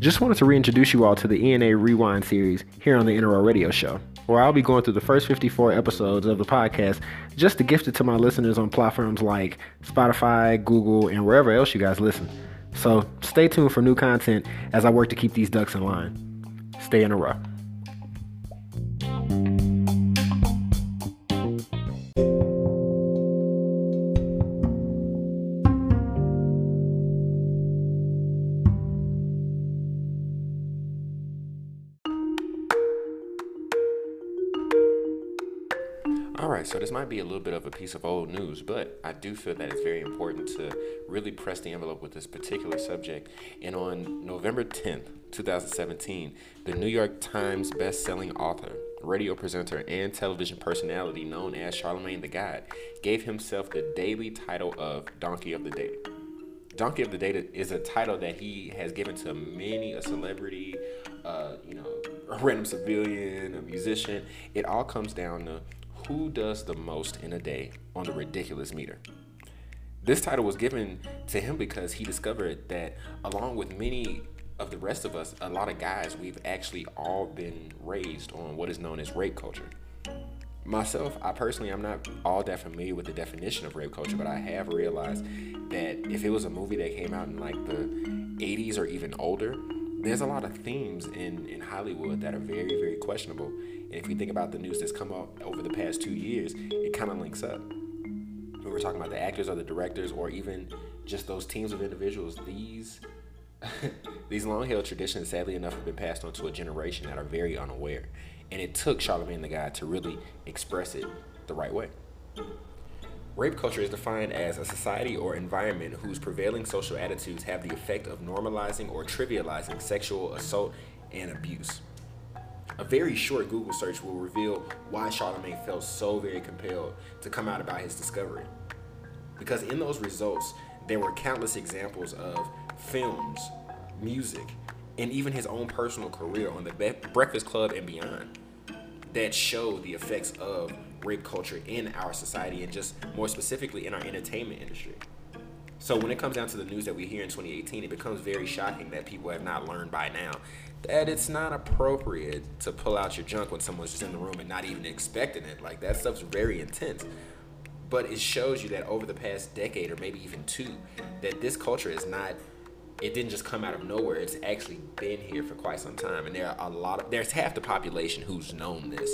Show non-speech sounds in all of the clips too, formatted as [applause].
Just wanted to reintroduce you all to the ENA Rewind series here on the NRO Radio Show, where I'll be going through the first 54 episodes of the podcast just to gift it to my listeners on platforms like Spotify, Google, and wherever else you guys listen. So stay tuned for new content as I work to keep these ducks in line. Stay in a row. Alright, so this might be a little bit of a piece of old news, but I do feel that it's very important to really press the envelope with this particular subject. And on November 10th, 2017, the New York Times best-selling author, radio presenter, and television personality known as Charlamagne Tha God gave himself the daily title of Donkey of the Day. Donkey of the Day is a title that he has given to many a celebrity, uh, you know, a random civilian, a musician. It all comes down to who does the most in a day on the ridiculous meter. This title was given to him because he discovered that, along with many of the rest of us, a lot of guys, we've actually all been raised on what is known as rape culture. Myself, I personally, I'm not all that familiar with the definition of rape culture, but I have realized that if it was a movie that came out in like the 80s or even older, there's a lot of themes in, in Hollywood that are very, very questionable. And if we think about the news that's come up over the past two years, it kind of links up. When we're talking about the actors or the directors or even just those teams of individuals, these [laughs] these long-held traditions, sadly enough, have been passed on to a generation that are very unaware. And it took Charlamagne Tha God to really express it the right way. Rape culture is defined as a society or environment whose prevailing social attitudes have the effect of normalizing or trivializing sexual assault and abuse. A very short Google search will reveal why Charlamagne felt so very compelled to come out about his discovery. Because in those results, there were countless examples of films, music, and even his own personal career on the Breakfast Club and beyond that show the effects of rape culture in our society and just more specifically in our entertainment industry. So when it comes down to the news that we hear in 2018, it becomes very shocking that people have not learned by now that it's not appropriate to pull out your junk when someone's just in the room and not even expecting it. Like that stuff's very intense. But it shows you that over the past decade or maybe even two, that this culture is not it didn't just come out of nowhere. It's actually been here for quite some time. And there are a lot of there's half the population who's known this.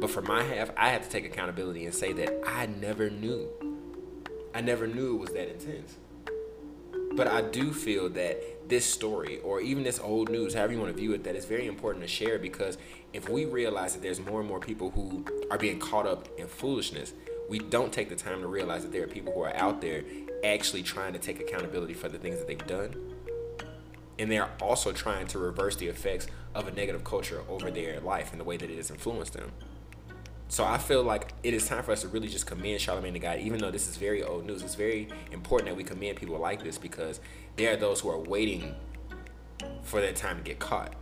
But for my half, I have to take accountability and say that I never knew. I never knew it was that intense. But I do feel that this story, or even this old news, however you want to view it, that it's very important to share because if we realize that there's more and more people who are being caught up in foolishness, we don't take the time to realize that there are people who are out there actually trying to take accountability for the things that they've done. And they're also trying to reverse the effects of a negative culture over their life and the way that it has influenced them. So I feel like it is time for us to really just commend Charlamagne Tha God, even though this is very old news. It's very important that we commend people like this because there are those who are waiting for their time to get caught.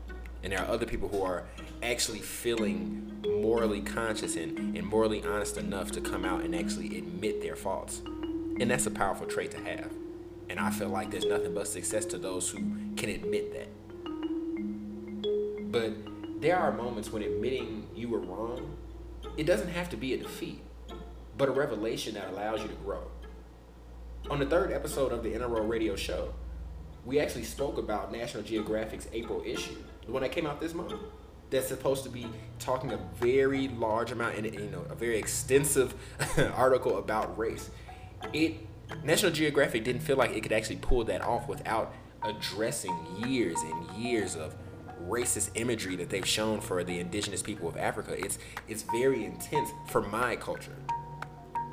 And there are other people who are actually feeling morally conscious and, and morally honest enough to come out and actually admit their faults. And that's a powerful trait to have. And I feel like there's nothing but success to those who can admit that. But there are moments when admitting you were wrong it doesn't have to be a defeat, but a revelation that allows you to grow. On the third episode of the NRO radio show, we actually spoke about National Geographic's April issue, the one that came out this month. That's supposed to be talking a very large amount and you know a very extensive [laughs] article about race. It National Geographic didn't feel like it could actually pull that off without addressing years and years of racist imagery that they've shown for the indigenous people of Africa. It's it's very intense for my culture.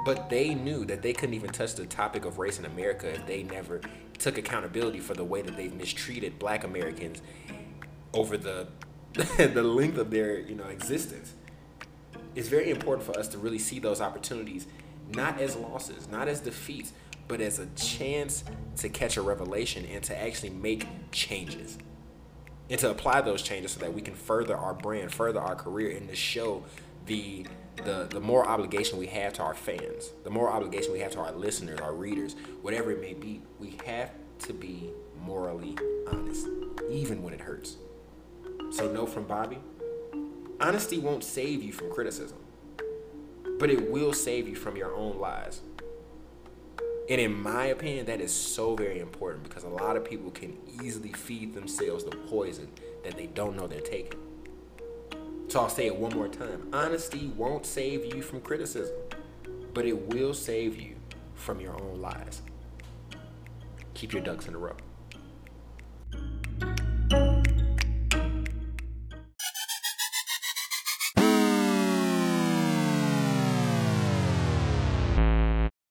But they knew that they couldn't even touch the topic of race in America if they never took accountability for the way that they've mistreated black Americans over the [laughs] the length of their, you know, existence. It's very important for us to really see those opportunities not as losses, not as defeats, but as a chance to catch a revelation and to actually make changes and to apply those changes so that we can further our brand, further our career, and to show the the the more obligation we have to our fans, the more obligation we have to our listeners, our readers, whatever it may be, we have to be morally honest, even when it hurts. So no from Bobby. Honesty won't save you from criticism, but it will save you from your own lies. And in my opinion, that is so very important because a lot of people can easily feed themselves the poison that they don't know they're taking. So I'll say it one more time. Honesty won't save you from criticism, but it will save you from your own lies. Keep your ducks in a row.